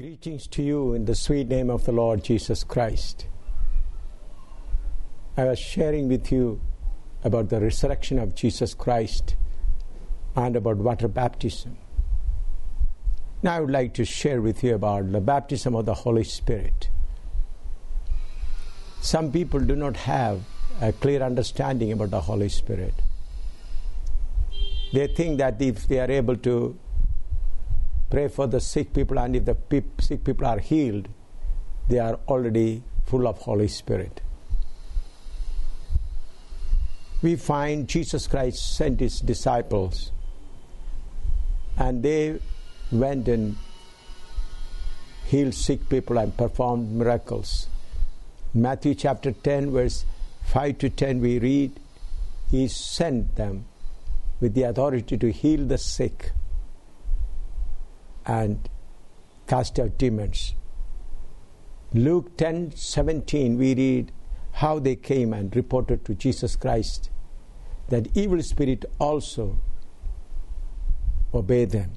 Greetings to you in the sweet name of the Lord Jesus Christ. I was sharing with you about the resurrection of Jesus Christ and about water baptism. Now I would like to share with you about the baptism of the Holy Spirit. Some people do not have a clear understanding about the Holy Spirit. They think that if they are able to pray for the sick people and if the pe- sick people are healed, they are already full of Holy Spirit. We find Jesus Christ sent his disciples and they went and healed sick people and performed miracles. Matthew chapter 10, verse 5 to 10, we read, He sent them with the authority to heal the sick and cast out demons. Luke 10 17, we read how they came and reported to Jesus Christ that evil spirit also obey them.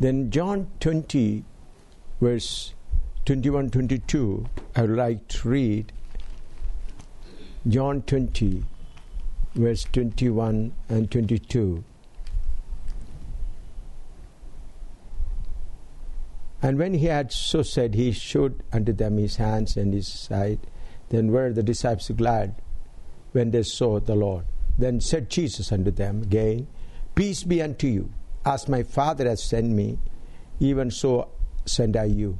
Then John 20, verse 21 22, I would like to read. John 20, verse 21 and 22. And when he had so said, he showed unto them his hands and his side. Then were the disciples glad when they saw the Lord. Then said Jesus unto them again, Peace be unto you. As my Father has sent me, even so send I you.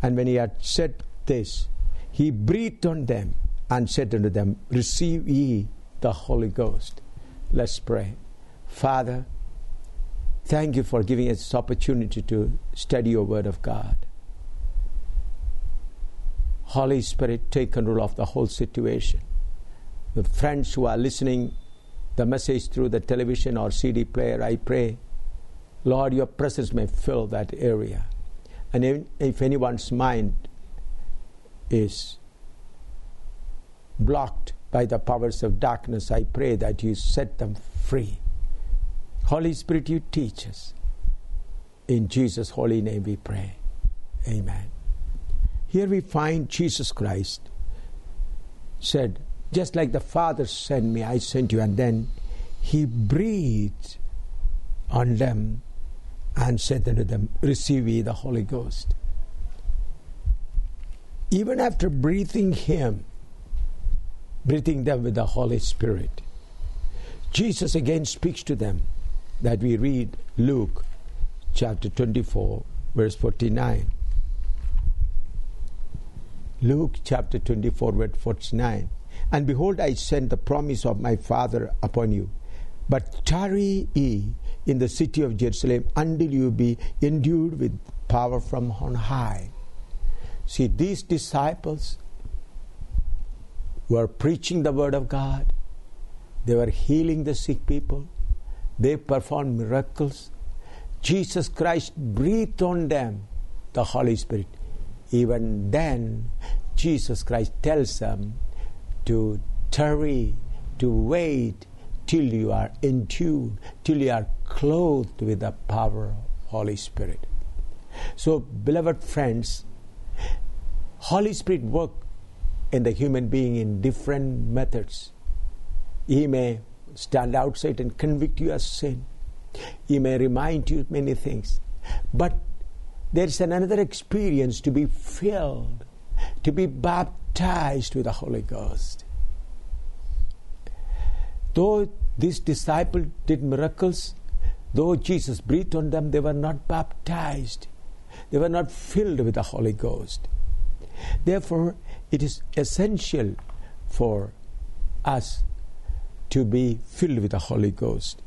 And when he had said this, he breathed on them and said unto them, Receive ye the Holy Ghost. Let's pray. Father, thank you for giving us this opportunity to study your Word of God. Holy Spirit, take control of the whole situation. The friends who are listening the message through the television or CD player, I pray, Lord, your presence may fill that area. And if, if anyone's mind is blocked by the powers of darkness, I pray that you set them free. Holy Spirit, you teach us. In Jesus' holy name we pray. Amen. Here we find Jesus Christ said, just like the Father sent me, I sent you. And then he breathed on them and said unto them, Receive ye the Holy Ghost. Even after breathing him, breathing them with the Holy Spirit, Jesus again speaks to them that we read Luke chapter 24, verse 49. Luke chapter 24, verse 49. And behold, I send the promise of my Father upon you. But tarry ye in the city of Jerusalem until you be endued with power from on high. See, these disciples were preaching the word of God, they were healing the sick people, they performed miracles. Jesus Christ breathed on them the Holy Spirit. Even then, Jesus Christ tells them to tarry, to wait till you are endued, till you are clothed with the power of Holy Spirit. So, beloved friends, Holy Spirit work in the human being in different methods. He may stand outside and convict you of sin. He may remind you of many things. But there is another experience to be filled, to be baptized with the Holy Ghost. Though these disciples did miracles, though Jesus breathed on them, they were not baptized. They were not filled with the Holy Ghost. Therefore, it is essential for us to be filled with the Holy Ghost.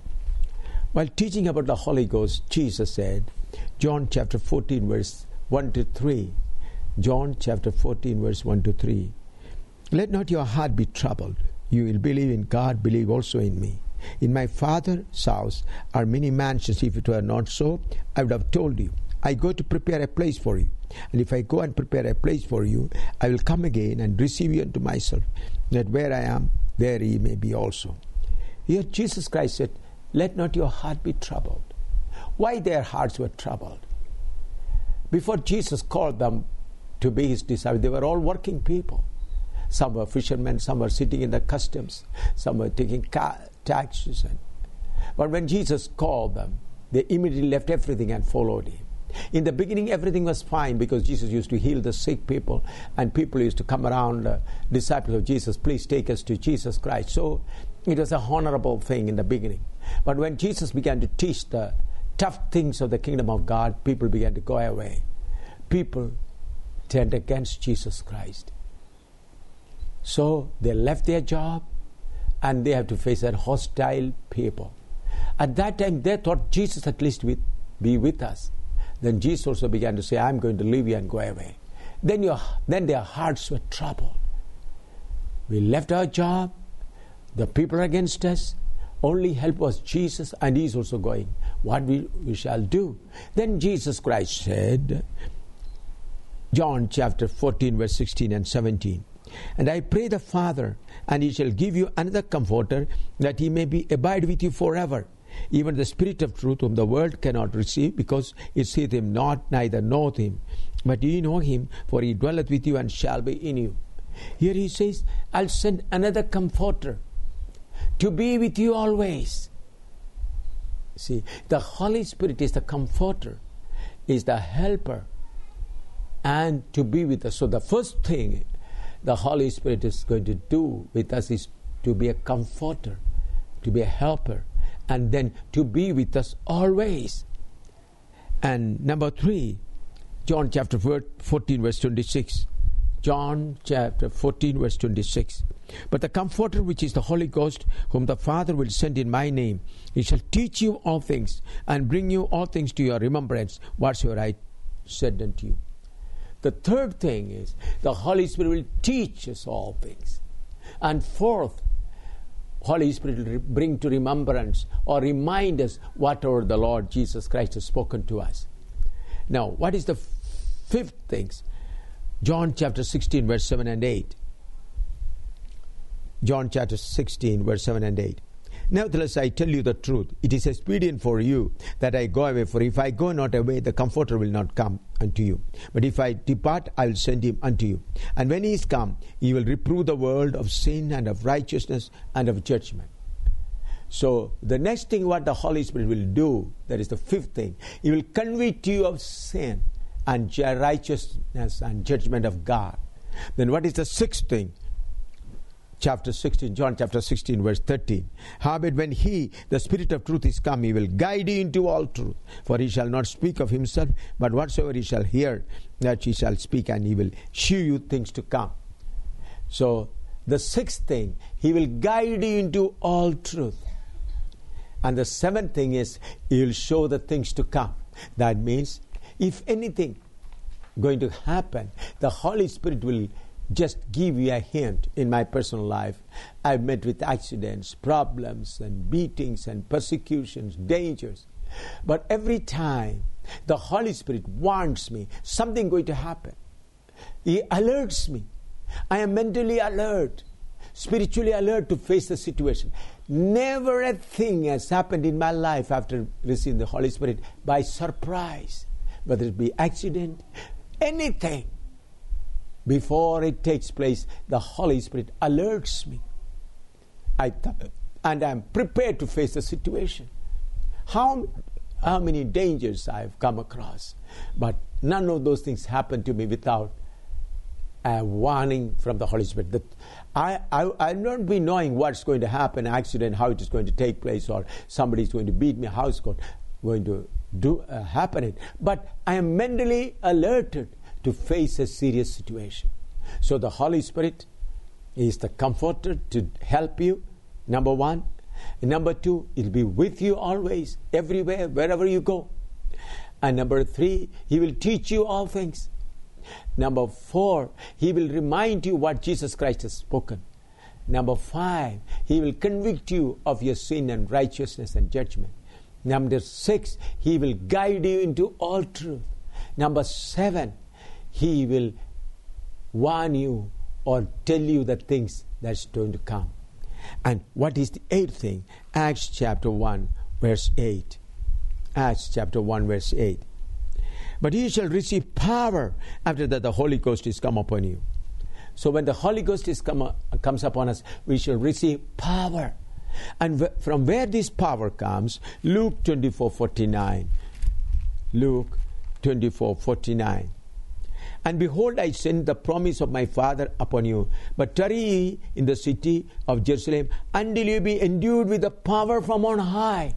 While teaching about the Holy Ghost, Jesus said, John chapter 14, verse 1 to 3. John chapter 14, verse 1 to 3. Let not your heart be troubled. You will believe in God, believe also in me. In my Father's house are many mansions. If it were not so, I would have told you. I go to prepare a place for you. And if I go and prepare a place for you, I will come again and receive you unto myself, that where I am, there ye may be also. Here Jesus Christ said, Let not your heart be troubled. Why their hearts were troubled? Before Jesus called them to be his disciples, they were all working people. Some were fishermen, some were sitting in the customs, some were taking taxes. But when Jesus called them, they immediately left everything and followed him. In the beginning, everything was fine because Jesus used to heal the sick people, and people used to come around, uh, disciples of Jesus, please take us to Jesus Christ. So it was a honorable thing in the beginning. But when Jesus began to teach the tough things of the kingdom of God, people began to go away. People turned against Jesus Christ. So they left their job and they have to face a hostile people. At that time, they thought Jesus at least would be with us. Then Jesus also began to say, I'm going to leave you and go away. Then, your, then their hearts were troubled. We left our job, the people are against us, only help was Jesus, and He's also going. What we, we shall do? Then Jesus Christ said, John chapter 14, verse 16 and 17. And I pray the Father, and He shall give you another comforter, that He may be abide with you forever. Even the Spirit of truth, whom the world cannot receive, because it seeth him not, neither knoweth him. But ye know him, for he dwelleth with you and shall be in you. Here he says, I'll send another comforter to be with you always. See, the Holy Spirit is the comforter, is the helper, and to be with us. So, the first thing the Holy Spirit is going to do with us is to be a comforter, to be a helper, and then to be with us always. And number three, John chapter 14, verse 26. John chapter 14, verse 26. But the Comforter, which is the Holy Ghost, whom the Father will send in my name, he shall teach you all things and bring you all things to your remembrance, whatsoever I said unto you. The third thing is the Holy Spirit will teach us all things. And fourth, Holy Spirit will bring to remembrance or remind us whatever the Lord Jesus Christ has spoken to us. Now, what is the fifth thing? John chapter 16, verse 7 and 8. John chapter 16, verse 7 and 8. Nevertheless, I tell you the truth. It is expedient for you that I go away, for if I go not away, the Comforter will not come unto you. But if I depart, I will send him unto you. And when he is come, he will reprove the world of sin and of righteousness and of judgment. So, the next thing what the Holy Spirit will do, that is the fifth thing, he will convict you of sin and righteousness and judgment of God. Then, what is the sixth thing? Chapter 16, John chapter 16, verse 13. Howbeit, when he, the Spirit of truth, is come, he will guide you into all truth. For he shall not speak of himself, but whatsoever he shall hear, that he shall speak, and he will shew you things to come. So, the sixth thing, he will guide you into all truth. And the seventh thing is, he will show the things to come. That means, if anything going to happen, the Holy Spirit will just give you a hint in my personal life. I've met with accidents, problems, and beatings, and persecutions, dangers. But every time the Holy Spirit warns me something going to happen, He alerts me. I am mentally alert, spiritually alert to face the situation. Never a thing has happened in my life after receiving the Holy Spirit by surprise, whether it be accident, anything before it takes place, the Holy Spirit alerts me. I th- and I'm prepared to face the situation. How, how many dangers I've come across, but none of those things happen to me without a warning from the Holy Spirit. That I, I, I'll not be knowing what's going to happen, accident, how it is going to take place, or somebody's going to beat me, how it's going to do uh, happen. But I am mentally alerted to face a serious situation. So the Holy Spirit is the comforter to help you, number one. And number two, He'll be with you always, everywhere, wherever you go. And number three, He will teach you all things. Number four, He will remind you what Jesus Christ has spoken. Number five, He will convict you of your sin and righteousness and judgment. Number six, He will guide you into all truth. Number seven, he will warn you or tell you the things that's going to come. And what is the eighth thing? Acts chapter 1, verse 8. Acts chapter 1, verse 8. But ye shall receive power after that the Holy Ghost is come upon you. So when the Holy Ghost is come, comes upon us, we shall receive power. And wh- from where this power comes, Luke 24 49. Luke 24 49. And behold, I send the promise of my Father upon you. But tarry ye in the city of Jerusalem until you be endued with the power from on high.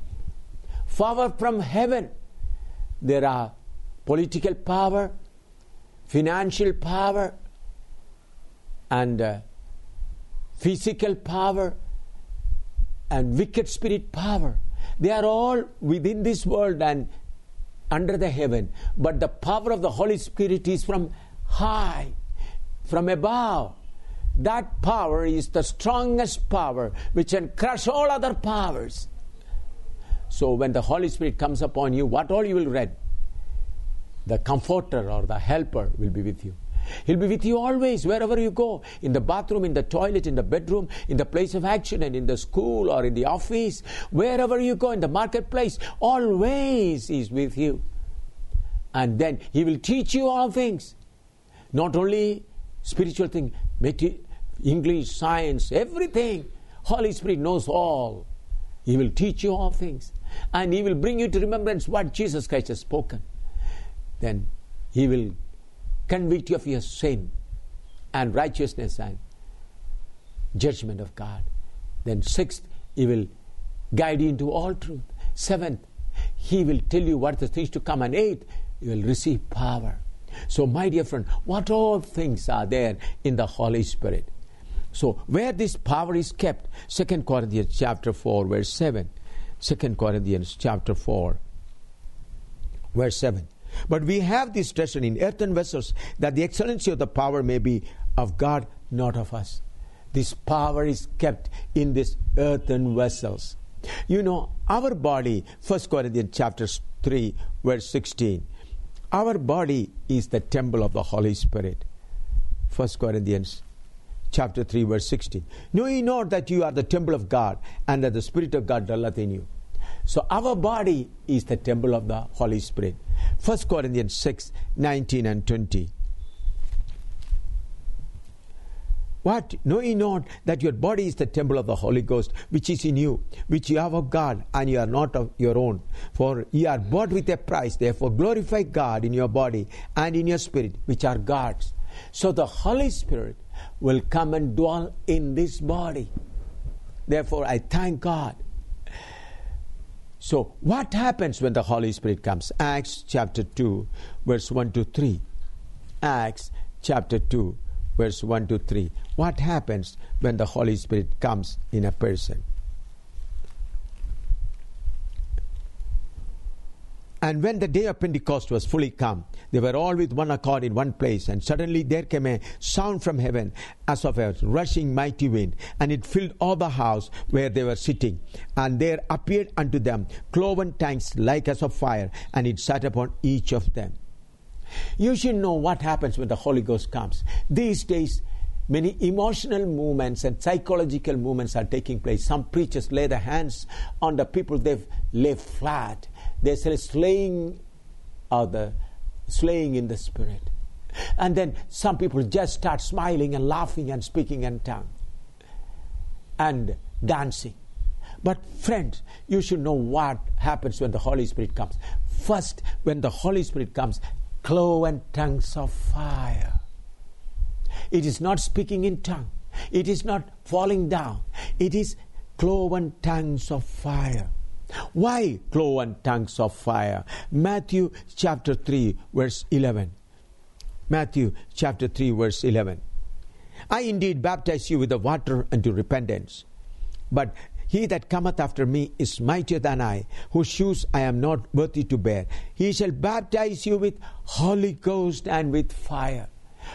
Power from heaven. There are political power, financial power, and uh, physical power, and wicked spirit power. They are all within this world and under the heaven. But the power of the Holy Spirit is from high, from above. That power is the strongest power which can crush all other powers. So when the Holy Spirit comes upon you, what all you will read? The comforter or the helper will be with you. He'll be with you always, wherever you go in the bathroom, in the toilet, in the bedroom, in the place of action, and in the school or in the office, wherever you go, in the marketplace, always He's with you. And then He will teach you all things. Not only spiritual things, English, science, everything. Holy Spirit knows all. He will teach you all things. And He will bring you to remembrance what Jesus Christ has spoken. Then He will convict you of your sin and righteousness and judgment of God. Then, sixth, He will guide you into all truth. Seventh, He will tell you what the things to come. And eighth, you will receive power. So, my dear friend, what all things are there in the Holy Spirit? So, where this power is kept, 2 Corinthians chapter 4, verse 7. 2 Corinthians chapter 4, verse 7. But we have this treasure in earthen vessels, that the excellency of the power may be of God, not of us. This power is kept in these earthen vessels. You know, our body, 1 Corinthians chapter 3, verse 16. Our body is the temple of the Holy Spirit. 1 Corinthians chapter 3, verse 16. Know ye not that you are the temple of God, and that the Spirit of God dwelleth in you? So our body is the temple of the Holy Spirit. 1 Corinthians 6 19 and 20. What? Know ye not that your body is the temple of the Holy Ghost, which is in you, which you have of God, and you are not of your own? For ye are bought with a price. Therefore, glorify God in your body and in your spirit, which are God's. So the Holy Spirit will come and dwell in this body. Therefore, I thank God so, what happens when the Holy Spirit comes? Acts chapter 2, verse 1 to 3. Acts chapter 2, verse 1 to 3. What happens when the Holy Spirit comes in a person? And when the day of Pentecost was fully come, they were all with one accord in one place, and suddenly there came a sound from heaven as of a rushing mighty wind, and it filled all the house where they were sitting. And there appeared unto them cloven tongues like as of fire, and it sat upon each of them. You should know what happens when the Holy Ghost comes. These days, many emotional movements and psychological movements are taking place. Some preachers lay their hands on the people, they've lay flat they say slaying other, slaying in the spirit. And then some people just start smiling and laughing and speaking in tongues and dancing. But friends, you should know what happens when the Holy Spirit comes. First, when the Holy Spirit comes, cloven tongues of fire. It is not speaking in tongue. It is not falling down. It is cloven tongues of fire. Why cloven tongues of fire? Matthew chapter 3, verse 11. Matthew chapter 3, verse 11. I indeed baptize you with the water unto repentance. But he that cometh after me is mightier than I, whose shoes I am not worthy to bear. He shall baptize you with Holy Ghost and with fire.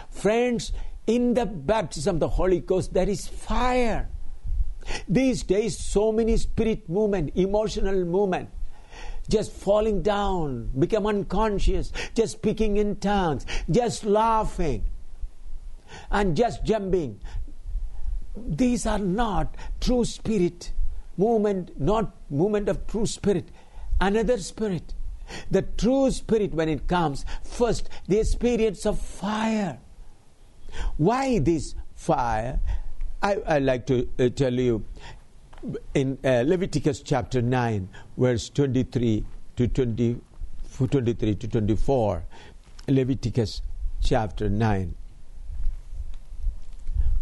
Friends, in the baptism of the Holy Ghost, there is fire. These days, so many spirit movement, emotional movement, just falling down, become unconscious, just speaking in tongues, just laughing, and just jumping. These are not true spirit movement, not movement of true spirit, another spirit. The true spirit, when it comes, first the experience of fire. Why this fire? I, I like to uh, tell you in uh, Leviticus chapter 9, verse 23 to 20, 23 to 24. Leviticus chapter 9,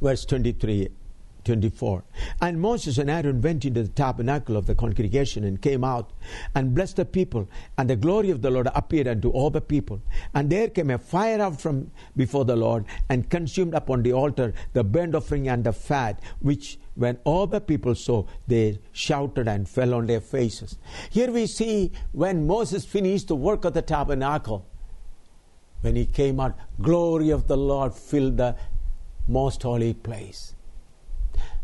verse 23 24. And Moses and Aaron went into the tabernacle of the congregation and came out and blessed the people. And the glory of the Lord appeared unto all the people. And there came a fire out from before the Lord and consumed upon the altar the burnt offering and the fat, which when all the people saw, they shouted and fell on their faces. Here we see when Moses finished the work of the tabernacle, when he came out, glory of the Lord filled the most holy place.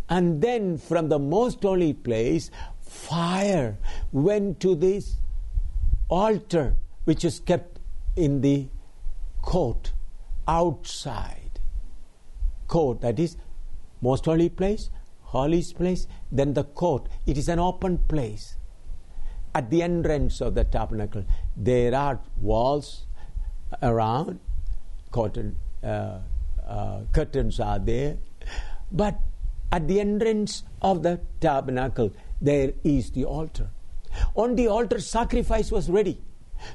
And then from the most holy place, fire went to this altar which is kept in the court outside. Court, that is most holy place, holiest place, then the court. It is an open place. At the entrance of the tabernacle, there are walls around, curtain, uh, uh, curtains are there, but at the entrance of the tabernacle, there is the altar. On the altar, sacrifice was ready.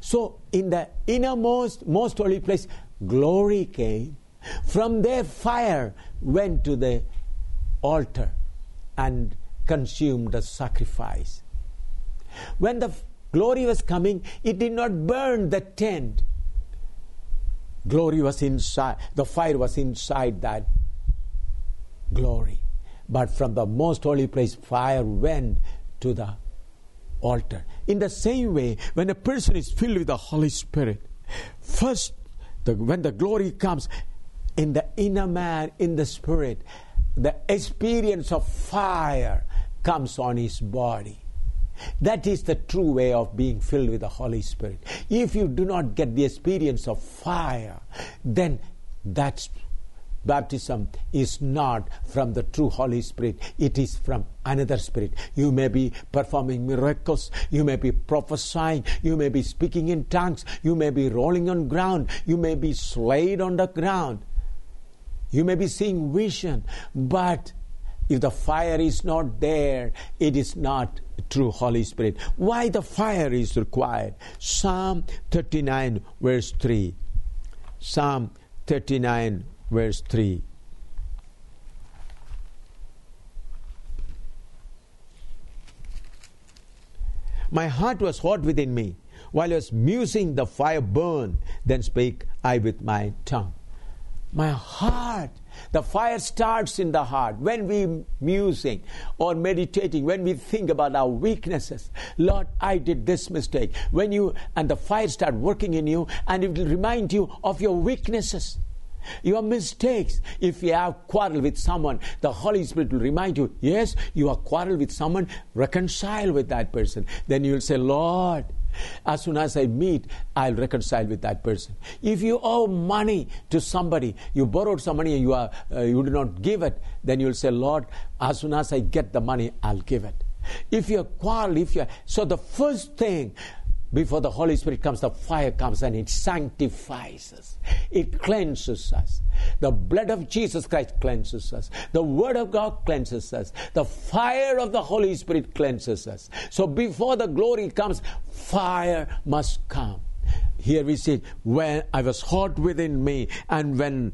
So, in the innermost, most holy place, glory came. From there, fire went to the altar and consumed the sacrifice. When the glory was coming, it did not burn the tent. Glory was inside, the fire was inside that glory. But from the most holy place, fire went to the altar. In the same way, when a person is filled with the Holy Spirit, first, the, when the glory comes in the inner man, in the spirit, the experience of fire comes on his body. That is the true way of being filled with the Holy Spirit. If you do not get the experience of fire, then that's baptism is not from the true Holy Spirit, it is from another spirit. You may be performing miracles, you may be prophesying, you may be speaking in tongues, you may be rolling on ground, you may be slayed on the ground, you may be seeing vision, but if the fire is not there, it is not true Holy Spirit. Why the fire is required? Psalm 39, verse 3. Psalm 39, verse 3. My heart was hot within me. While I was musing, the fire burned. Then spake I with my tongue. My heart, the fire starts in the heart. When we musing or meditating, when we think about our weaknesses, Lord, I did this mistake. When you and the fire start working in you, and it will remind you of your weaknesses your mistakes. If you have quarrel with someone, the Holy Spirit will remind you, yes, you have quarrel with someone, reconcile with that person. Then you will say, Lord, as soon as I meet, I'll reconcile with that person. If you owe money to somebody, you borrowed some money and you, are, uh, you do not give it, then you'll say, Lord, as soon as I get the money, I'll give it. If you quarrel, if you're. so the first thing before the Holy Spirit comes, the fire comes and it sanctifies us. It cleanses us. The blood of Jesus Christ cleanses us. The Word of God cleanses us. The fire of the Holy Spirit cleanses us. So before the glory comes, fire must come. Here we see, when I was hot within me, and when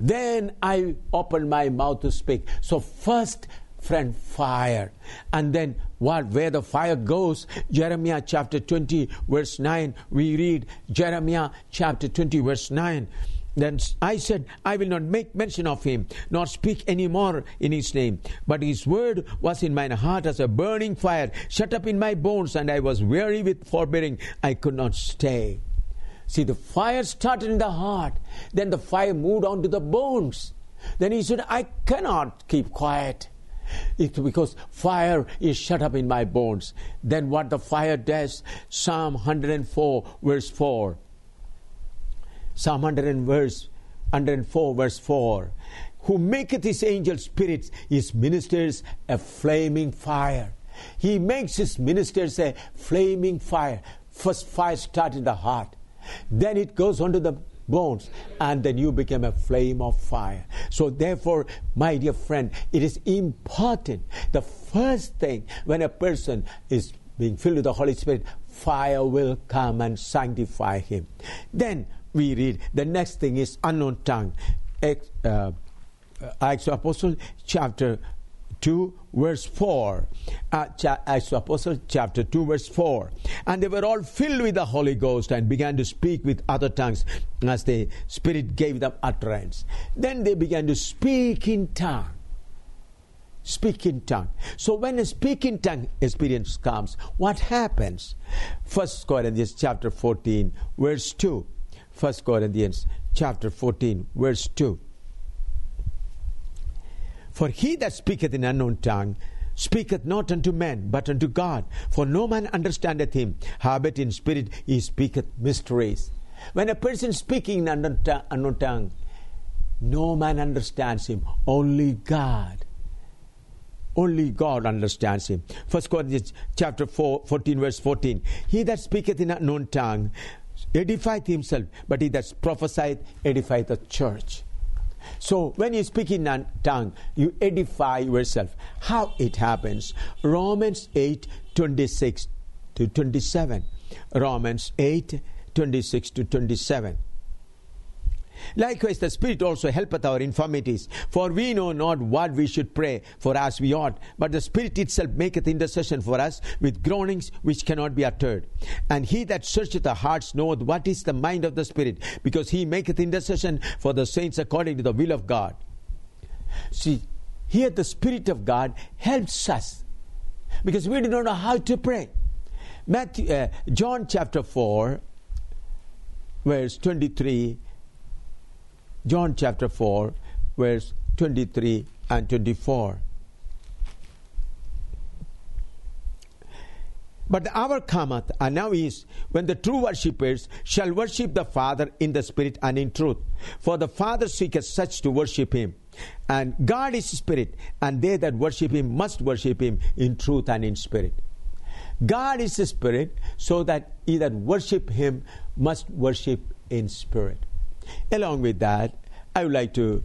then I opened my mouth to speak. So first friend, fire. And then what? Where the fire goes, Jeremiah chapter 20, verse 9, we read Jeremiah chapter 20, verse 9. Then I said, I will not make mention of him, nor speak any more in his name. But his word was in mine heart as a burning fire, shut up in my bones, and I was weary with forbearing. I could not stay. See, the fire started in the heart, then the fire moved on to the bones. Then he said, I cannot keep quiet. It's because fire is shut up in my bones. Then what the fire does, Psalm 104, verse 4. Psalm 100 verse, 104, verse 4. Who maketh his angel spirits, his ministers a flaming fire. He makes his ministers a flaming fire. first fire starts in the heart. Then it goes onto the bones, and then you become a flame of fire. So, therefore, my dear friend, it is important. The first thing when a person is being filled with the Holy Spirit, fire will come and sanctify him. Then we read the next thing is unknown tongue. Uh, Acts of Apostles, chapter 2 verse 4 uh, acts of apostles chapter 2 verse 4 and they were all filled with the holy ghost and began to speak with other tongues as the spirit gave them utterance. Then they began to speak in tongue. Speak in tongue. So when a speaking tongue experience comes. What happens? First corinthians chapter 14 verse 2 first corinthians chapter 14 verse 2 for he that speaketh in unknown tongue speaketh not unto men, but unto God. For no man understandeth him. Howbeit in spirit he speaketh mysteries. When a person speaking in an unknown tongue, no man understands him. Only God. Only God understands him. First Corinthians chapter 4, 14, verse 14. He that speaketh in an unknown tongue edifieth himself, but he that prophesieth edifieth the church. So when you speak in a tongue, you edify yourself. How it happens? Romans 8 26 to 27. Romans 8 26 to 27. Likewise, the Spirit also helpeth our infirmities. For we know not what we should pray for as we ought, but the Spirit itself maketh intercession for us with groanings which cannot be uttered. And he that searcheth the hearts knoweth what is the mind of the Spirit, because he maketh intercession for the saints according to the will of God. See, here the Spirit of God helps us because we do not know how to pray. Matthew, uh, John chapter 4, verse 23 John chapter 4, verse 23 and 24. But the hour cometh, and now is, when the true worshippers shall worship the Father in the Spirit and in truth. For the Father seeketh such to worship him. And God is Spirit, and they that worship him must worship him in truth and in spirit. God is Spirit, so that he that worship him must worship in spirit. Along with that, I would like to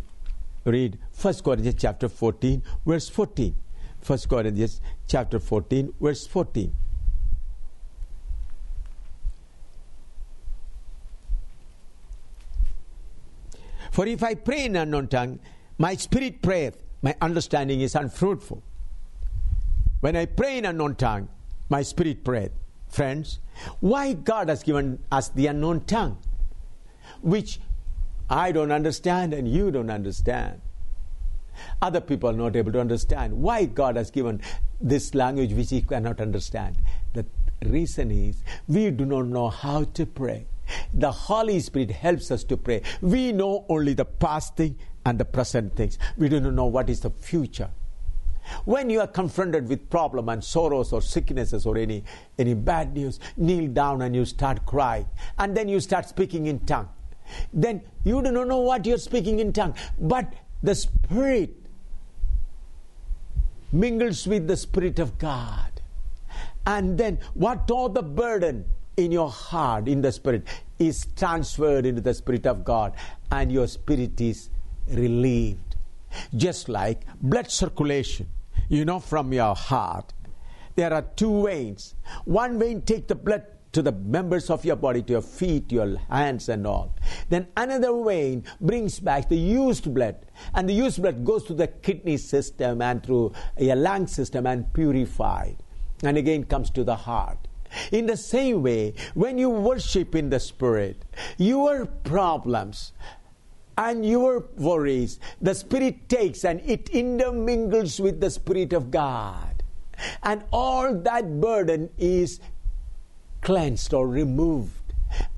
read 1 Corinthians chapter 14, verse 14. 1 Corinthians chapter 14, verse 14. For if I pray in unknown tongue, my spirit prayeth, my understanding is unfruitful. When I pray in unknown tongue, my spirit prayeth. Friends, why God has given us the unknown tongue, which I don't understand and you don't understand. Other people are not able to understand why God has given this language which he cannot understand. The reason is we do not know how to pray. The Holy Spirit helps us to pray. We know only the past thing and the present things. We do not know what is the future. When you are confronted with problem and sorrows or sicknesses or any, any bad news, kneel down and you start crying. And then you start speaking in tongue then you do not know what you're speaking in tongue. But the Spirit mingles with the Spirit of God. And then what all the burden in your heart, in the Spirit, is transferred into the Spirit of God, and your spirit is relieved. Just like blood circulation, you know, from your heart. There are two veins. One vein take the blood to the members of your body, to your feet, your hands, and all. Then another vein brings back the used blood, and the used blood goes to the kidney system and through your lung system and purified, and again comes to the heart. In the same way, when you worship in the Spirit, your problems and your worries, the Spirit takes and it intermingles with the Spirit of God. And all that burden is cleansed or removed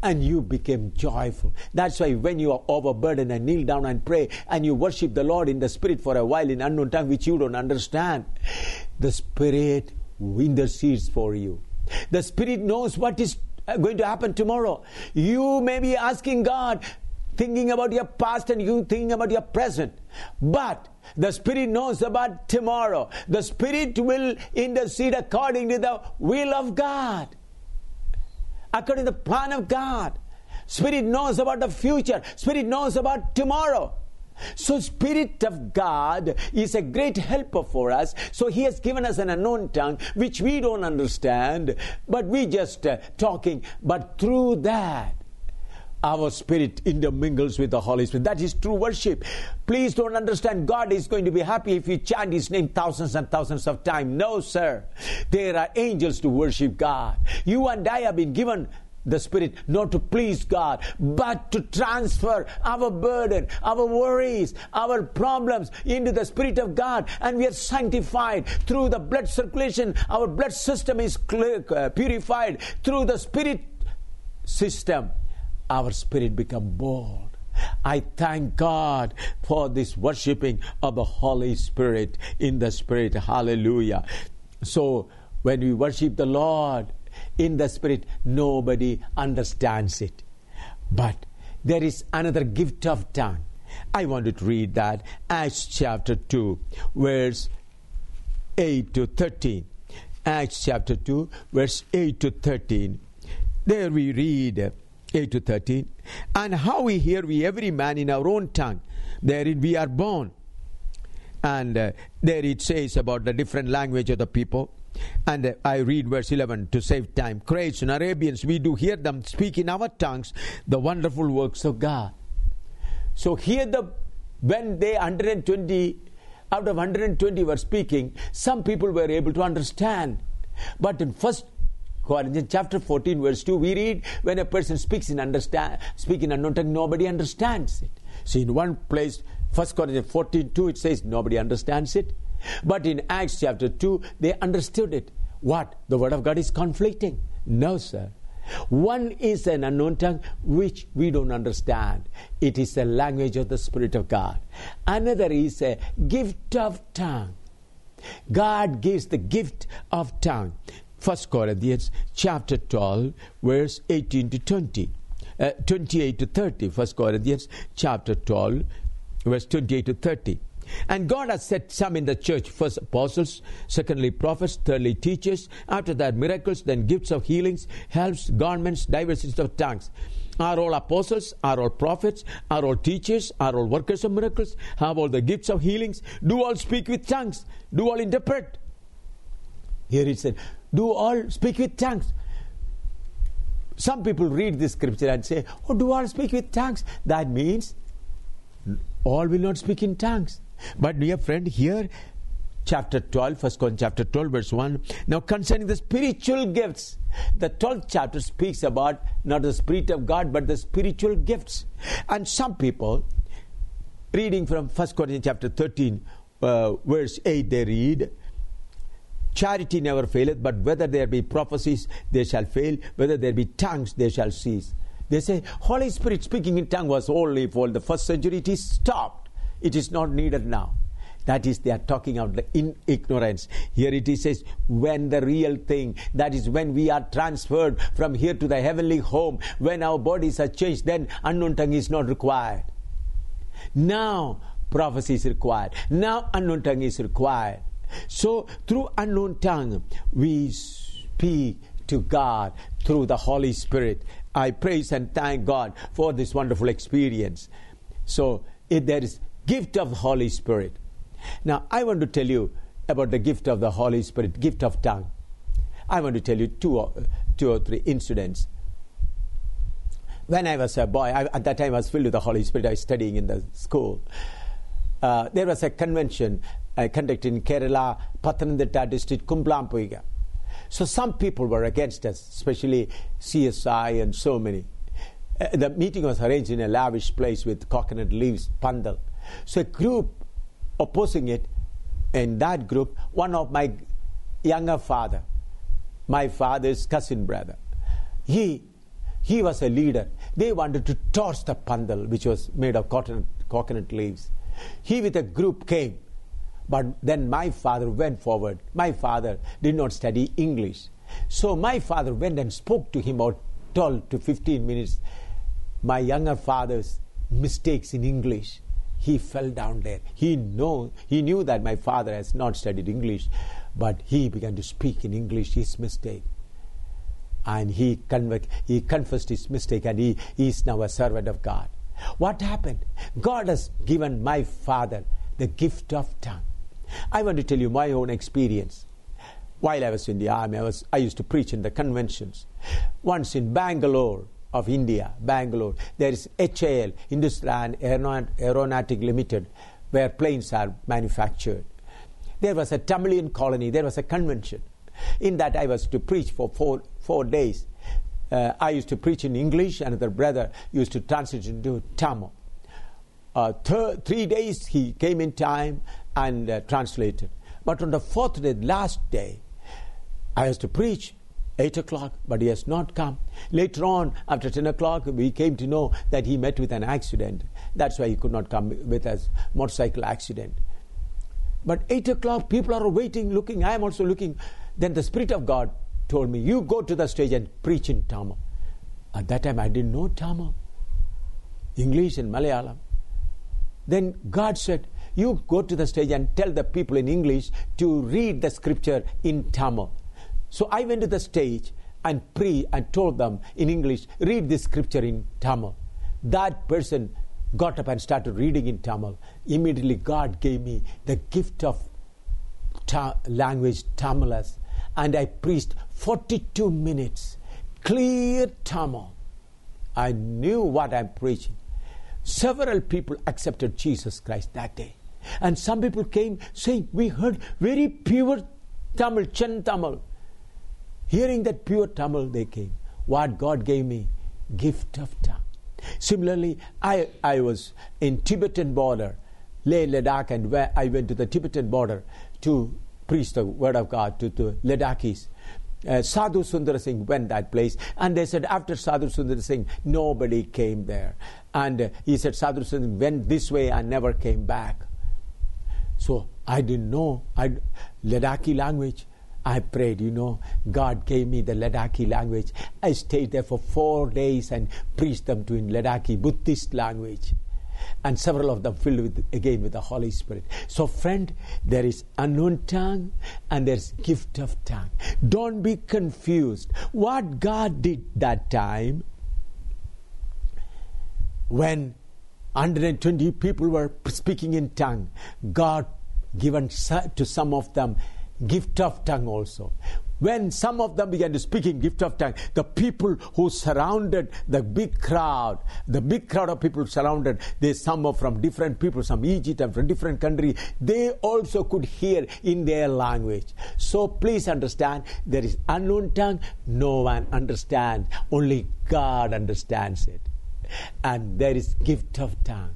and you became joyful. That's why when you are overburdened and kneel down and pray and you worship the Lord in the Spirit for a while in unknown tongue which you don't understand, the Spirit intercedes for you. The Spirit knows what is going to happen tomorrow. You may be asking God, thinking about your past and you thinking about your present. But the Spirit knows about tomorrow. The Spirit will intercede according to the will of God. According to the plan of God. Spirit knows about the future. Spirit knows about tomorrow. So Spirit of God is a great helper for us. So He has given us an unknown tongue which we don't understand, but we just uh, talking. But through that, our spirit intermingles with the Holy Spirit. That is true worship. Please don't understand God is going to be happy if you chant His name thousands and thousands of times. No, sir. There are angels to worship God. You and I have been given the Spirit not to please God, but to transfer our burden, our worries, our problems into the Spirit of God. And we are sanctified through the blood circulation. Our blood system is uh, purified through the Spirit system. Our spirit become bold. I thank God for this worshiping of the Holy Spirit in the Spirit. Hallelujah. So, when we worship the Lord, in the spirit, nobody understands it. But there is another gift of tongue. I wanted to read that Acts chapter 2, verse 8 to 13. Acts chapter 2, verse 8 to 13. There we read 8 to 13. And how we hear we every man in our own tongue, therein we are born. And uh, there it says about the different language of the people. And I read verse 11 to save time. Cretes and Arabians, we do hear them speak in our tongues the wonderful works of God. So here the when they 120 out of 120 were speaking, some people were able to understand. But in first Corinthians chapter 14, verse 2, we read when a person speaks in understand speak in unknown tongue, nobody understands it. See, in one place, First Corinthians 14, 2, it says nobody understands it. But in Acts chapter 2, they understood it. What? The word of God is conflicting. No, sir. One is an unknown tongue which we don't understand. It is a language of the Spirit of God. Another is a gift of tongue. God gives the gift of tongue. First Corinthians chapter 12, verse 18 to 20. Uh, 28 to 30. First Corinthians chapter 12, verse 28 to 30. And God has set some in the church first apostles, secondly prophets, thirdly teachers, after that miracles, then gifts of healings, helps, garments, diversities of tongues. Are all apostles? Are all prophets? Are all teachers? Are all workers of miracles? Have all the gifts of healings? Do all speak with tongues? Do all interpret? Here it said, Do all speak with tongues? Some people read this scripture and say, Oh, do all speak with tongues? That means all will not speak in tongues. But dear friend, here chapter 12, first Corinthians chapter 12, verse 1. Now concerning the spiritual gifts, the 12th chapter speaks about not the Spirit of God, but the spiritual gifts. And some people, reading from first Corinthians chapter 13, uh, verse 8, they read, Charity never faileth, but whether there be prophecies, they shall fail. Whether there be tongues, they shall cease. They say, Holy Spirit speaking in tongue was only for the first century. It is stopped. It is not needed now. That is, they are talking the in ignorance. Here it is says, when the real thing, that is when we are transferred from here to the heavenly home, when our bodies are changed, then unknown tongue is not required. Now prophecy is required. Now unknown tongue is required. So through unknown tongue, we speak to God through the Holy Spirit. I praise and thank God for this wonderful experience. So if there is gift of Holy Spirit. Now, I want to tell you about the gift of the Holy Spirit, gift of tongue. I want to tell you two or, two or three incidents. When I was a boy, I, at that time I was filled with the Holy Spirit. I was studying in the school. Uh, there was a convention uh, conducted in Kerala, Pathanamthitta district, Kumblampuiga. So some people were against us, especially CSI and so many. Uh, the meeting was arranged in a lavish place with coconut leaves, pandal. So a group opposing it, in that group, one of my younger father, my father's cousin brother, he he was a leader. They wanted to torch the pandal, which was made of coconut, coconut leaves. He with a group came, but then my father went forward. My father did not study English. So my father went and spoke to him about 12 to 15 minutes. My younger father's mistakes in English he fell down there. He know he knew that my father has not studied English, but he began to speak in English his mistake. and he, conv- he confessed his mistake and he, he is now a servant of God. What happened? God has given my father the gift of tongue. I want to tell you my own experience. While I was in the army, I, was, I used to preach in the conventions. Once in Bangalore of India, Bangalore, there is HAL, Hindustan Aeronautic Limited, where planes are manufactured. There was a Tamilian colony, there was a convention. In that, I was to preach for four, four days. Uh, I used to preach in English, another brother used to translate into Tamil. Uh, three days he came in time and uh, translated. But on the fourth day, last day, I was to preach 8 o'clock, but he has not come. Later on, after 10 o'clock, we came to know that he met with an accident. That's why he could not come with us, motorcycle accident. But 8 o'clock, people are waiting, looking. I am also looking. Then the Spirit of God told me, You go to the stage and preach in Tamil. At that time, I didn't know Tamil, English and Malayalam. Then God said, You go to the stage and tell the people in English to read the scripture in Tamil. So I went to the stage and pre and told them in English, read this scripture in Tamil. That person got up and started reading in Tamil. Immediately, God gave me the gift of ta- language Tamilas, and I preached 42 minutes, clear Tamil. I knew what I'm preaching. Several people accepted Jesus Christ that day. And some people came saying, We heard very pure Tamil, Chen Tamil. Hearing that pure Tamil, they came. What God gave me, gift of tongue. Similarly, I, I was in Tibetan border, Leh Ladakh, and where I went to the Tibetan border to preach the word of God to the Ladakhis. Uh, Sadhu Sundar Singh went that place, and they said after Sadhu Sundar Singh, nobody came there, and uh, he said Sadhu Sundar Singh went this way and never came back. So I didn't know I, Ladakhi language. I prayed, you know, God gave me the Ladakhi language. I stayed there for four days and preached them to in Ladakhi, Buddhist language. And several of them filled with, again with the Holy Spirit. So, friend, there is unknown tongue and there's gift of tongue. Don't be confused. What God did that time when 120 people were speaking in tongue, God given to some of them gift of tongue also. When some of them began to speak in gift of tongue, the people who surrounded the big crowd, the big crowd of people surrounded, they some are from different people, some Egypt and from different country, they also could hear in their language. So please understand, there is unknown tongue, no one understands, only God understands it. And there is gift of tongue.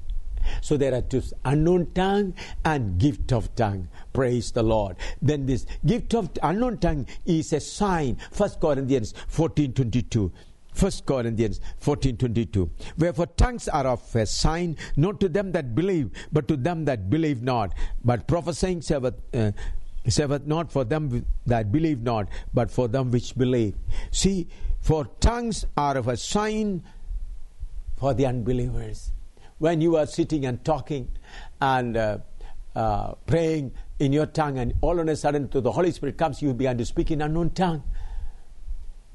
So there are two unknown tongue and gift of tongue. Praise the Lord. Then this gift of unknown tongue is a sign. First Corinthians 14 22. 1 Corinthians 14:22 Wherefore tongues are of a sign not to them that believe but to them that believe not but prophesying serveth, uh, serveth not for them that believe not but for them which believe see for tongues are of a sign for the unbelievers when you are sitting and talking and uh, uh, praying in your tongue, and all of a sudden, to the Holy Spirit comes, you begin to speak in unknown tongue.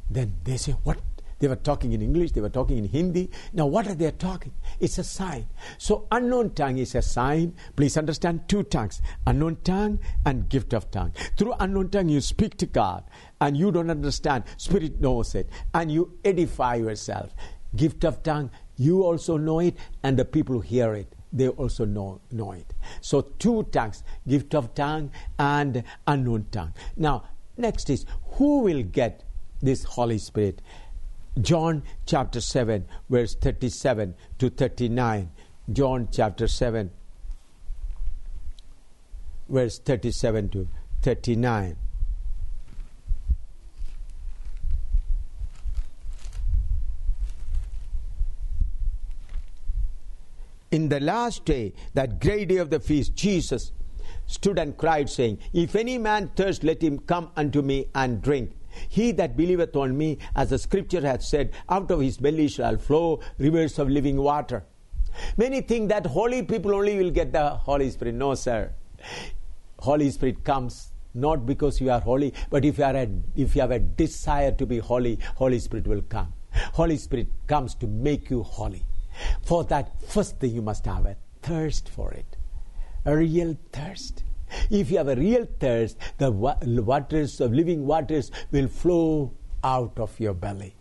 Then they say, What? They were talking in English, they were talking in Hindi. Now, what are they talking? It's a sign. So, unknown tongue is a sign. Please understand two tongues unknown tongue and gift of tongue. Through unknown tongue, you speak to God and you don't understand. Spirit knows it and you edify yourself. Gift of tongue, you also know it, and the people who hear it, they also know, know it. So, two tongues gift of tongue and unknown tongue. Now, next is who will get this Holy Spirit? John chapter 7, verse 37 to 39. John chapter 7, verse 37 to 39. In the last day, that great day of the feast, Jesus stood and cried, saying, If any man thirst, let him come unto me and drink. He that believeth on me, as the scripture hath said, out of his belly shall flow rivers of living water. Many think that holy people only will get the Holy Spirit. No, sir. Holy Spirit comes not because you are holy, but if you, are a, if you have a desire to be holy, Holy Spirit will come. Holy Spirit comes to make you holy. For that, first thing you must have a thirst for it, a real thirst. If you have a real thirst, the waters of living waters will flow out of your belly.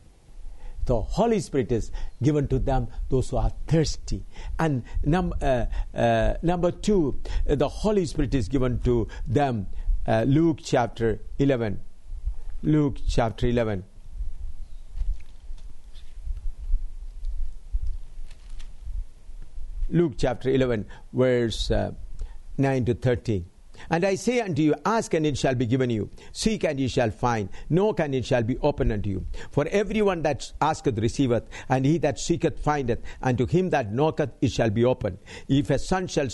The Holy Spirit is given to them, those who are thirsty. And num- uh, uh, number two, the Holy Spirit is given to them. Uh, Luke chapter 11. Luke chapter 11. Luke chapter 11, verse uh, 9 to 13. And I say unto you, Ask and it shall be given you. Seek and ye shall find. Knock and it shall be opened unto you. For everyone that asketh receiveth, and he that seeketh findeth, and to him that knocketh it shall be opened. If a son shall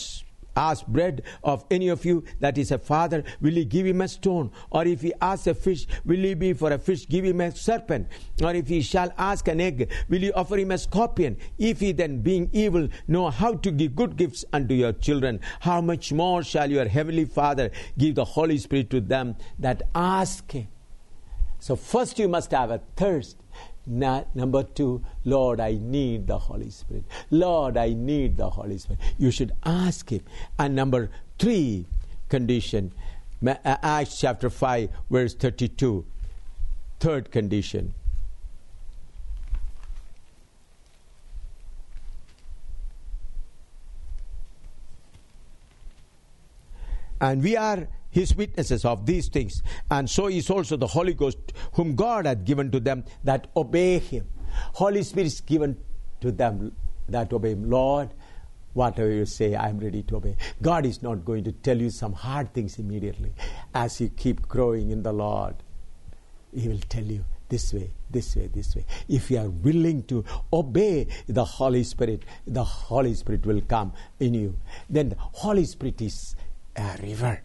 ask bread of any of you that is a father, will he give him a stone? Or if he asks a fish, will he be for a fish give him a serpent? Or if he shall ask an egg, will he offer him a scorpion? If he then, being evil, know how to give good gifts unto your children, how much more shall your heavenly Father give the Holy Spirit to them that ask him? So, first you must have a thirst number two, Lord, I need the Holy Spirit. Lord, I need the Holy Spirit. You should ask Him. And number three condition, uh, Acts chapter 5, verse 32. Third condition. And we are his witnesses of these things. And so is also the Holy Ghost, whom God hath given to them that obey him. Holy Spirit is given to them that obey him. Lord, whatever you say, I'm ready to obey. God is not going to tell you some hard things immediately. As you keep growing in the Lord, He will tell you this way, this way, this way. If you are willing to obey the Holy Spirit, the Holy Spirit will come in you. Then the Holy Spirit is a river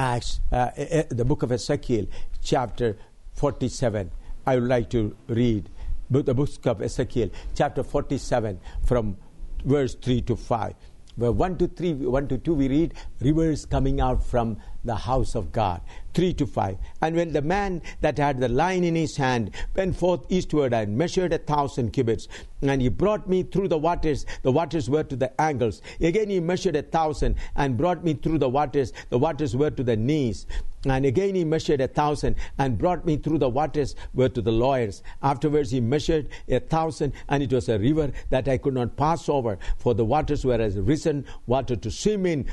Acts, uh, the book of Ezekiel, chapter 47. I would like to read the book of Ezekiel, chapter 47, from verse 3 to 5. Where 1 to 3, 1 to 2, we read rivers coming out from the house of God. 3 to 5. And when the man that had the line in his hand went forth eastward and measured a thousand cubits, and he brought me through the waters, the waters were to the ankles. Again he measured a thousand and brought me through the waters, the waters were to the knees. And again he measured a thousand and brought me through the waters were to the lawyers. Afterwards he measured a thousand, and it was a river that I could not pass over, for the waters were as risen water to swim in,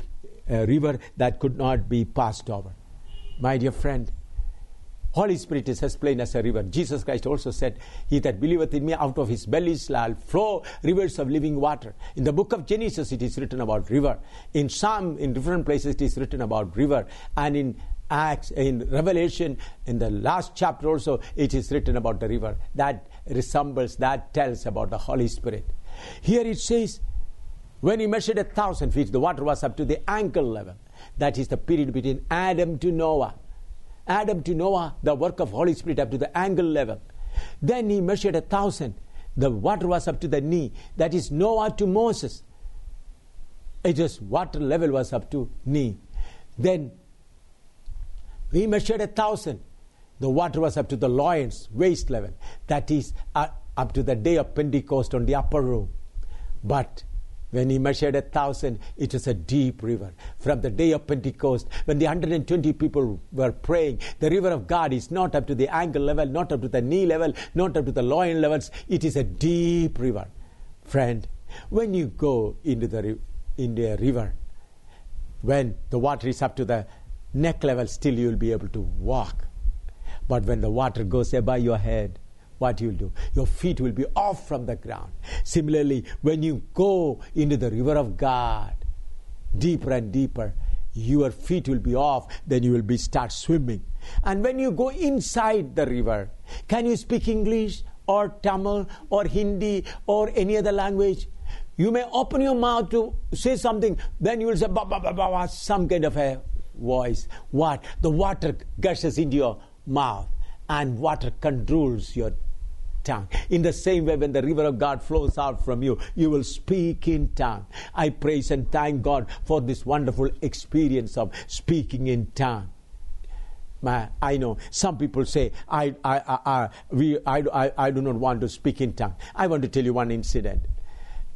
a river that could not be passed over. My dear friend, Holy Spirit is as plain as a river. Jesus Christ also said, He that believeth in me, out of his belly shall flow rivers of living water. In the book of Genesis, it is written about river. In some, in different places, it is written about river. And in Acts, in Revelation, in the last chapter also, it is written about the river. That resembles, that tells about the Holy Spirit. Here it says, when he measured a thousand feet, the water was up to the ankle level. That is the period between Adam to Noah. Adam to Noah, the work of Holy Spirit up to the ankle level. Then he measured a thousand. The water was up to the knee. That is Noah to Moses. It was water level was up to knee. Then he measured a thousand. The water was up to the loins, waist level. That is uh, up to the day of Pentecost on the upper room. But when he measured a thousand, it was a deep river. From the day of Pentecost, when the 120 people were praying, the river of God is not up to the ankle level, not up to the knee level, not up to the loin levels. It is a deep river. Friend, when you go into, the, into a river, when the water is up to the neck level, still you will be able to walk. But when the water goes above your head, what you'll do. Your feet will be off from the ground. Similarly, when you go into the river of God, deeper and deeper, your feet will be off, then you will be start swimming. And when you go inside the river, can you speak English or Tamil or Hindi or any other language? You may open your mouth to say something, then you will say bah, bah, bah, bah, some kind of a voice. What? The water gushes into your mouth and water controls your tongue. In the same way, when the river of God flows out from you, you will speak in tongue. I praise and thank God for this wonderful experience of speaking in tongue. My, I know some people say I, I, I, I, we, I, I, I do not want to speak in tongue. I want to tell you one incident.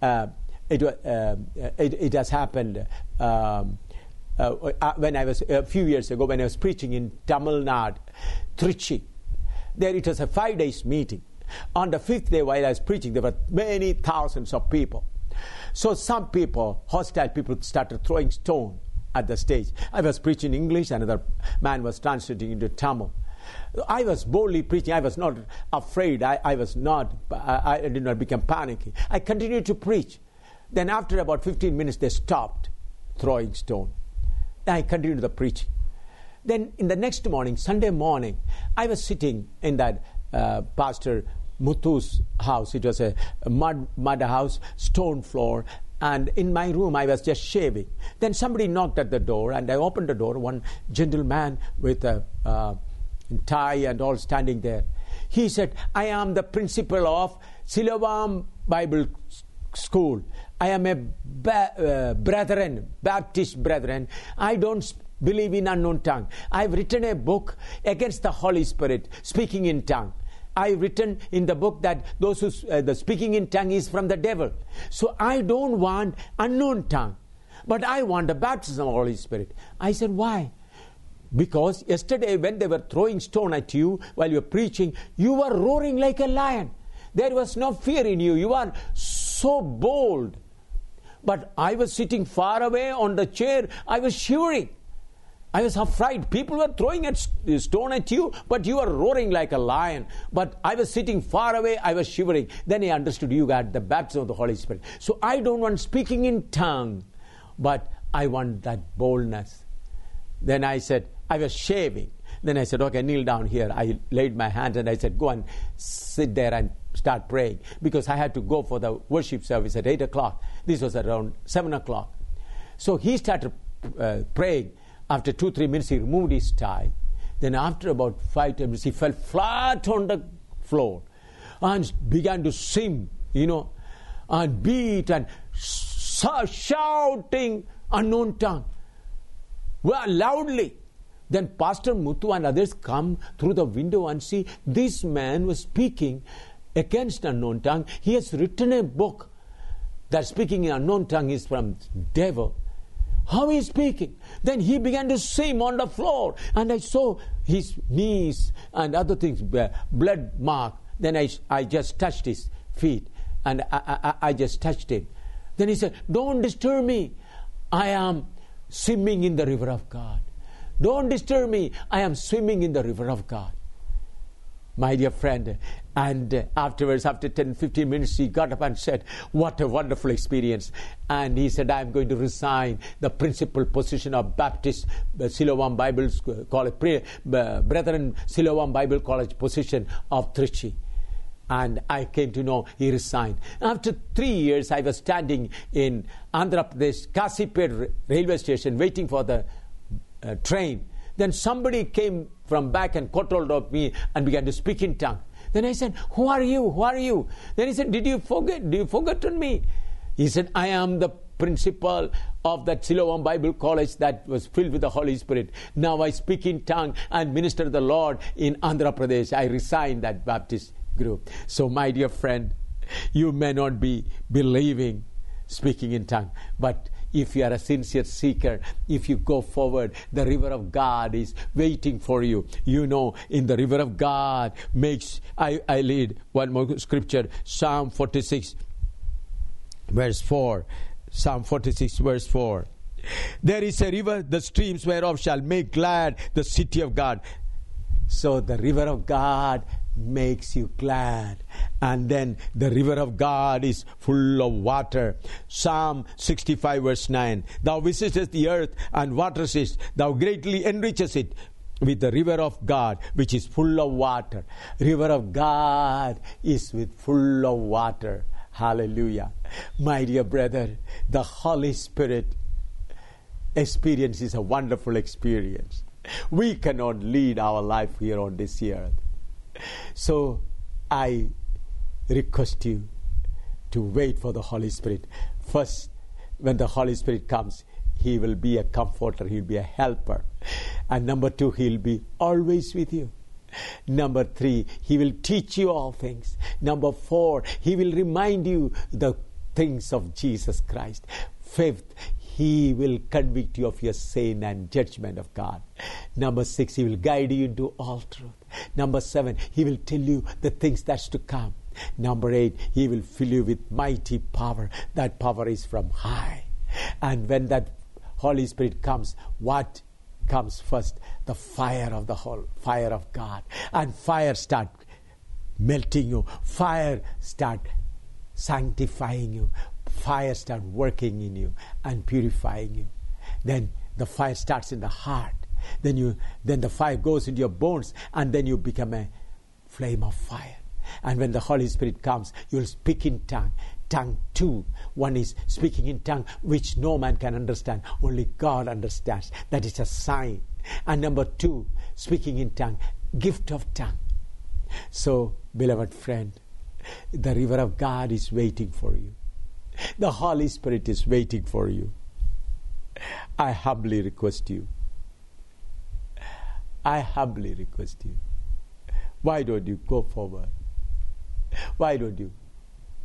Uh, it, uh, it, it, has happened um, uh, uh, when I was a few years ago when I was preaching in Tamil Nadu, Trichy. There it was a five days meeting. On the fifth day while I was preaching, there were many thousands of people. So some people, hostile people, started throwing stone at the stage. I was preaching English, another man was translating into Tamil. I was boldly preaching. I was not afraid. I, I was not, I, I, did not become panicky. I continued to preach. Then, after about 15 minutes, they stopped throwing stone. I continued the preaching. Then, in the next morning, Sunday morning, I was sitting in that uh, Pastor Muthu's house. It was a mud, mud house, stone floor, and in my room I was just shaving. Then somebody knocked at the door, and I opened the door. One gentleman with a uh, tie and all standing there. He said, I am the principal of Siloam Bible School. I am a ba- uh, brethren, Baptist brethren. I don't believe in unknown tongue. I've written a book against the Holy Spirit, speaking in tongue. I've written in the book that those who uh, the speaking in tongue is from the devil. So I don't want unknown tongue, but I want the baptism of the Holy Spirit. I said, why? Because yesterday when they were throwing stone at you while you were preaching, you were roaring like a lion. There was no fear in you. You are so bold. But I was sitting far away on the chair. I was shivering. I was afraid. People were throwing a stone at you, but you were roaring like a lion. But I was sitting far away, I was shivering. Then I understood you got the baptism of the Holy Spirit. So I don't want speaking in tongue, but I want that boldness. Then I said, I was shaving. Then I said, okay, kneel down here. I laid my hands and I said, go and sit there and start praying. Because I had to go for the worship service at 8 o'clock. This was around 7 o'clock. So he started uh, praying. After two, three minutes, he removed his tie. Then, after about five minutes, he fell flat on the floor and began to sing, you know, and beat and shouting unknown tongue. Well, loudly. Then Pastor Muthu and others come through the window and see this man was speaking against unknown tongue. He has written a book that speaking in unknown tongue is from devil. How he is speaking. Then he began to swim on the floor, and I saw his knees and other things, blood mark. Then I, I just touched his feet, and I, I, I just touched him. Then he said, Don't disturb me. I am swimming in the river of God. Don't disturb me. I am swimming in the river of God my dear friend. And afterwards, after 10, 15 minutes, he got up and said, What a wonderful experience. And he said, I'm going to resign the principal position of Baptist uh, Siloam Bible College, uh, Brethren Siloam Bible College position of Trichy. And I came to know he resigned. After three years, I was standing in Andhra Pradesh, Kazipet railway station, waiting for the uh, train. Then somebody came from back and caught hold of me and began to speak in tongue. Then I said, Who are you? Who are you? Then he said, Did you forget? Do you forgotten me? He said, I am the principal of that Siloam Bible College that was filled with the Holy Spirit. Now I speak in tongue and minister to the Lord in Andhra Pradesh. I resign that Baptist group. So, my dear friend, you may not be believing speaking in tongue, but if you are a sincere seeker, if you go forward, the river of God is waiting for you. You know, in the river of God makes, I, I lead one more scripture, Psalm 46, verse 4. Psalm 46, verse 4. There is a river, the streams whereof shall make glad the city of God. So the river of God makes you glad. And then the river of God is full of water. Psalm 65, verse 9. Thou visitest the earth and waters it, thou greatly enrichest it with the river of God, which is full of water. River of God is with full of water. Hallelujah. My dear brother, the Holy Spirit experience is a wonderful experience. We cannot lead our life here on this earth. So I request you to wait for the Holy Spirit. First, when the Holy Spirit comes, He will be a comforter, He'll be a helper. And number two, He'll be always with you. Number three, He will teach you all things. Number four, He will remind you the things of Jesus Christ. Fifth, he will convict you of your sin and judgment of God. Number six, He will guide you into all truth. Number seven, He will tell you the things that's to come. Number eight, He will fill you with mighty power. That power is from high. And when that Holy Spirit comes, what comes first? The fire of the whole fire of God. And fire start melting you. Fire start sanctifying you fire start working in you and purifying you. Then the fire starts in the heart. Then you then the fire goes into your bones and then you become a flame of fire. And when the Holy Spirit comes, you'll speak in tongue. Tongue two. One is speaking in tongue which no man can understand. Only God understands. That is a sign. And number two, speaking in tongue, gift of tongue. So, beloved friend, the river of God is waiting for you. The Holy Spirit is waiting for you. I humbly request you. I humbly request you. Why don't you go forward? Why don't you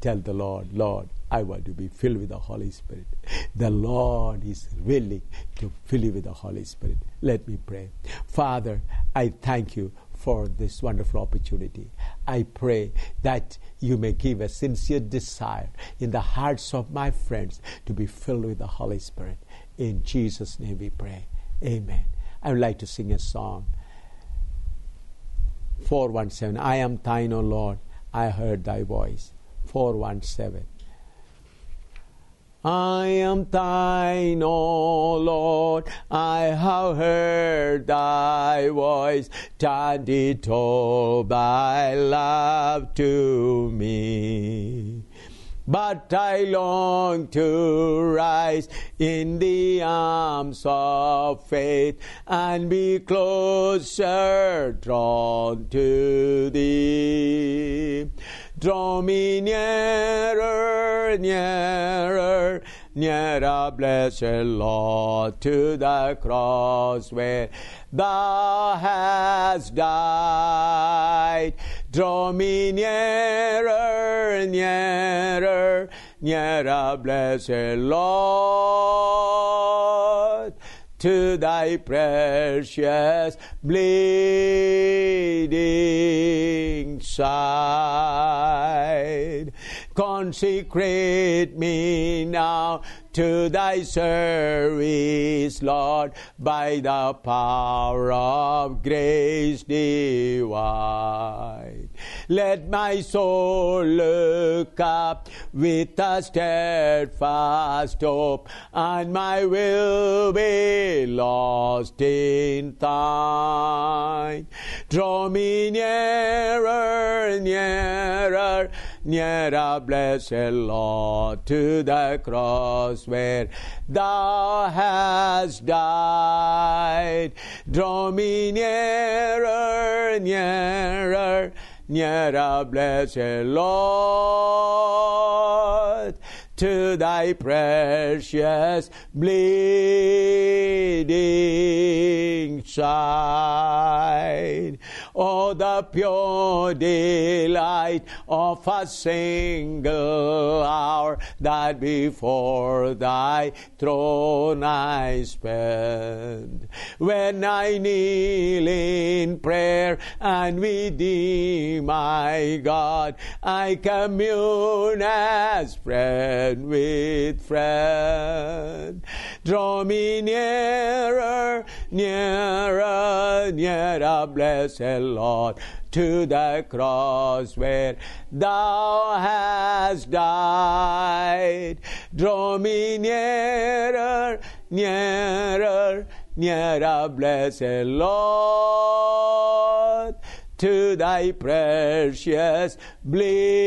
tell the Lord, Lord, I want to be filled with the Holy Spirit. The Lord is willing to fill you with the Holy Spirit. Let me pray. Father, I thank you for this wonderful opportunity. I pray that you may give a sincere desire in the hearts of my friends to be filled with the Holy Spirit. In Jesus' name we pray. Amen. I would like to sing a song. 417. I am thine, O Lord. I heard thy voice. 417. I am thine, O Lord. I have heard thy voice, and it told thy love to me. But I long to rise in the arms of faith and be closer drawn to thee. Draw me nearer, nearer, nearer, blessed Lord, to the cross where thou hast died. Draw me nearer, nearer, nearer, blessed Lord, to thy precious bleeding side. Consecrate me now to thy service, Lord, by the power of grace divine. Let my soul look up with a steadfast hope, and my will be lost in thine. Draw me nearer, nearer, nearer, blessed Lord, to the cross where thou hast died. Draw me nearer, nearer, nearer, blessed Lord, to thy precious bleeding side. Oh, the pure delight of a single hour that before thy throne I spend. When I kneel in prayer and with thee, my God, I commune as friend with friend. Draw me nearer, nearer, blessed Lord, to the cross where thou hast died. Draw me nearer, nearer, nearer, blessed Lord, to thy precious bleeding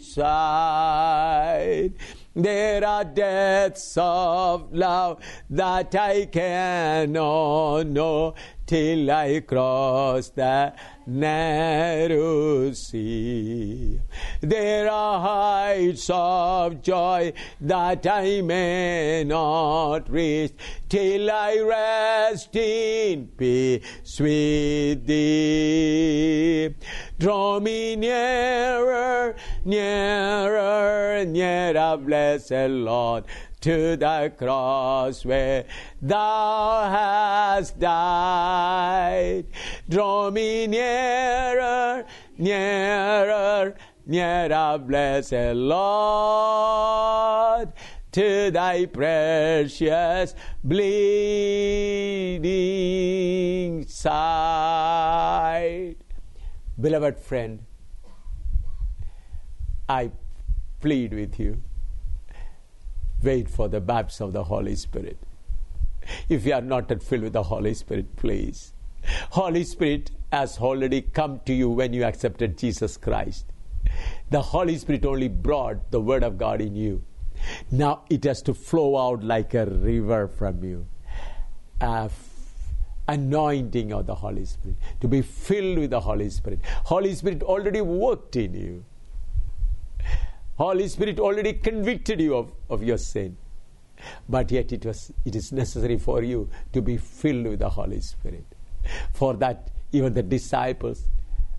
side. There are depths of love that I cannot know till I cross the narrow sea. There are heights of joy that I may not reach till I rest in peace with thee. Draw me nearer, nearer, nearer, blessed Lord to the cross where thou hast died. Draw me nearer, nearer, nearer, blessed Lord, to thy precious bleeding side. Beloved friend, I plead with you wait for the baptism of the Holy Spirit. If you are not yet filled with the Holy Spirit, please. Holy Spirit has already come to you when you accepted Jesus Christ. The Holy Spirit only brought the Word of God in you. Now it has to flow out like a river from you. A anointing of the Holy Spirit, to be filled with the Holy Spirit. Holy Spirit already worked in you. Holy Spirit already convicted you of, of your sin. But yet it was it is necessary for you to be filled with the Holy Spirit. For that even the disciples,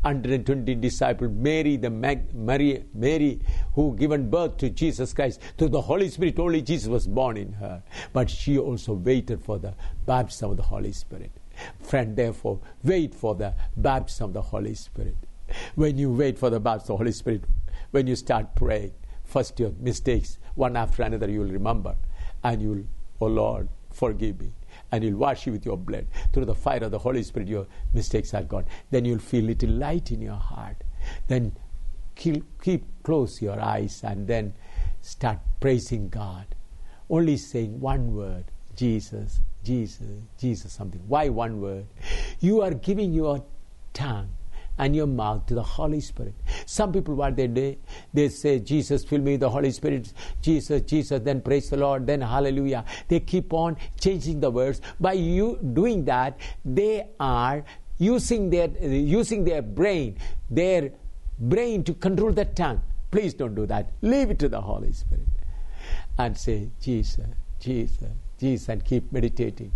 120 disciples, Mary, the Mag, Mary, Mary, who given birth to Jesus Christ, through the Holy Spirit, only Jesus was born in her. But she also waited for the baptism of the Holy Spirit. Friend, therefore, wait for the baptism of the Holy Spirit. When you wait for the baptism of the Holy Spirit, when you start praying, first your mistakes, one after another, you will remember. And you will, oh Lord, forgive me. And you'll wash you with your blood. Through the fire of the Holy Spirit, your mistakes are gone. Then you'll feel a little light in your heart. Then keep, keep close your eyes and then start praising God. Only saying one word Jesus, Jesus, Jesus, something. Why one word? You are giving your tongue and your mouth to the Holy Spirit. Some people, what they do, they say, Jesus, fill me with the Holy Spirit, Jesus, Jesus, then praise the Lord, then hallelujah. They keep on changing the words. By you doing that, they are using their, using their brain, their brain to control the tongue. Please don't do that. Leave it to the Holy Spirit. And say, Jesus, Jesus, Jesus, and keep meditating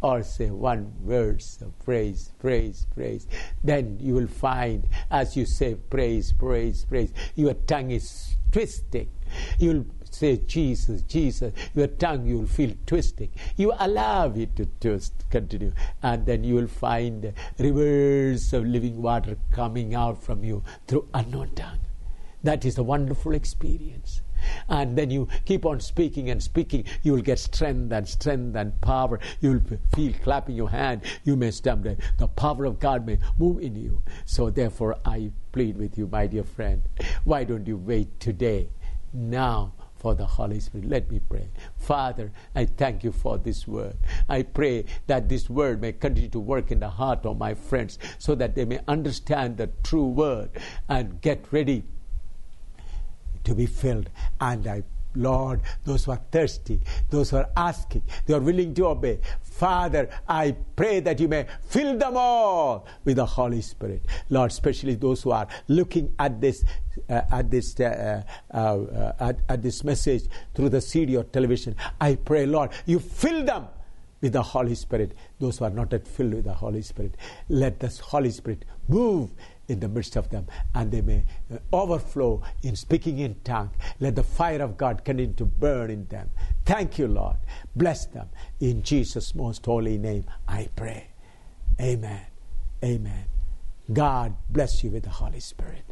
or say one words of praise, praise, praise. Then you will find as you say praise, praise, praise, your tongue is twisting. You'll say Jesus, Jesus, your tongue you will feel twisting. You allow it to twist, continue, and then you will find rivers of living water coming out from you through unknown tongue. That is a wonderful experience and then you keep on speaking and speaking, you will get strength and strength and power. You will feel clapping your hand. You may stumble. The power of God may move in you. So therefore, I plead with you, my dear friend, why don't you wait today, now? for the Holy Spirit. Let me pray. Father, I thank you for this word. I pray that this word may continue to work in the heart of my friends so that they may understand the true word and get ready to be filled. And I Lord, those who are thirsty, those who are asking, they are willing to obey. Father, I pray that you may fill them all with the Holy Spirit. Lord, especially those who are looking at this, uh, at this, uh, uh, uh at, at this message through the CD or television. I pray, Lord, you fill them with the Holy Spirit. Those who are not yet filled with the Holy Spirit, let the Holy Spirit move in the midst of them, and they may uh, overflow in speaking in tongue. Let the fire of God continue to burn in them. Thank you, Lord. Bless them. In Jesus' most holy name, I pray. Amen. Amen. God bless you with the Holy Spirit.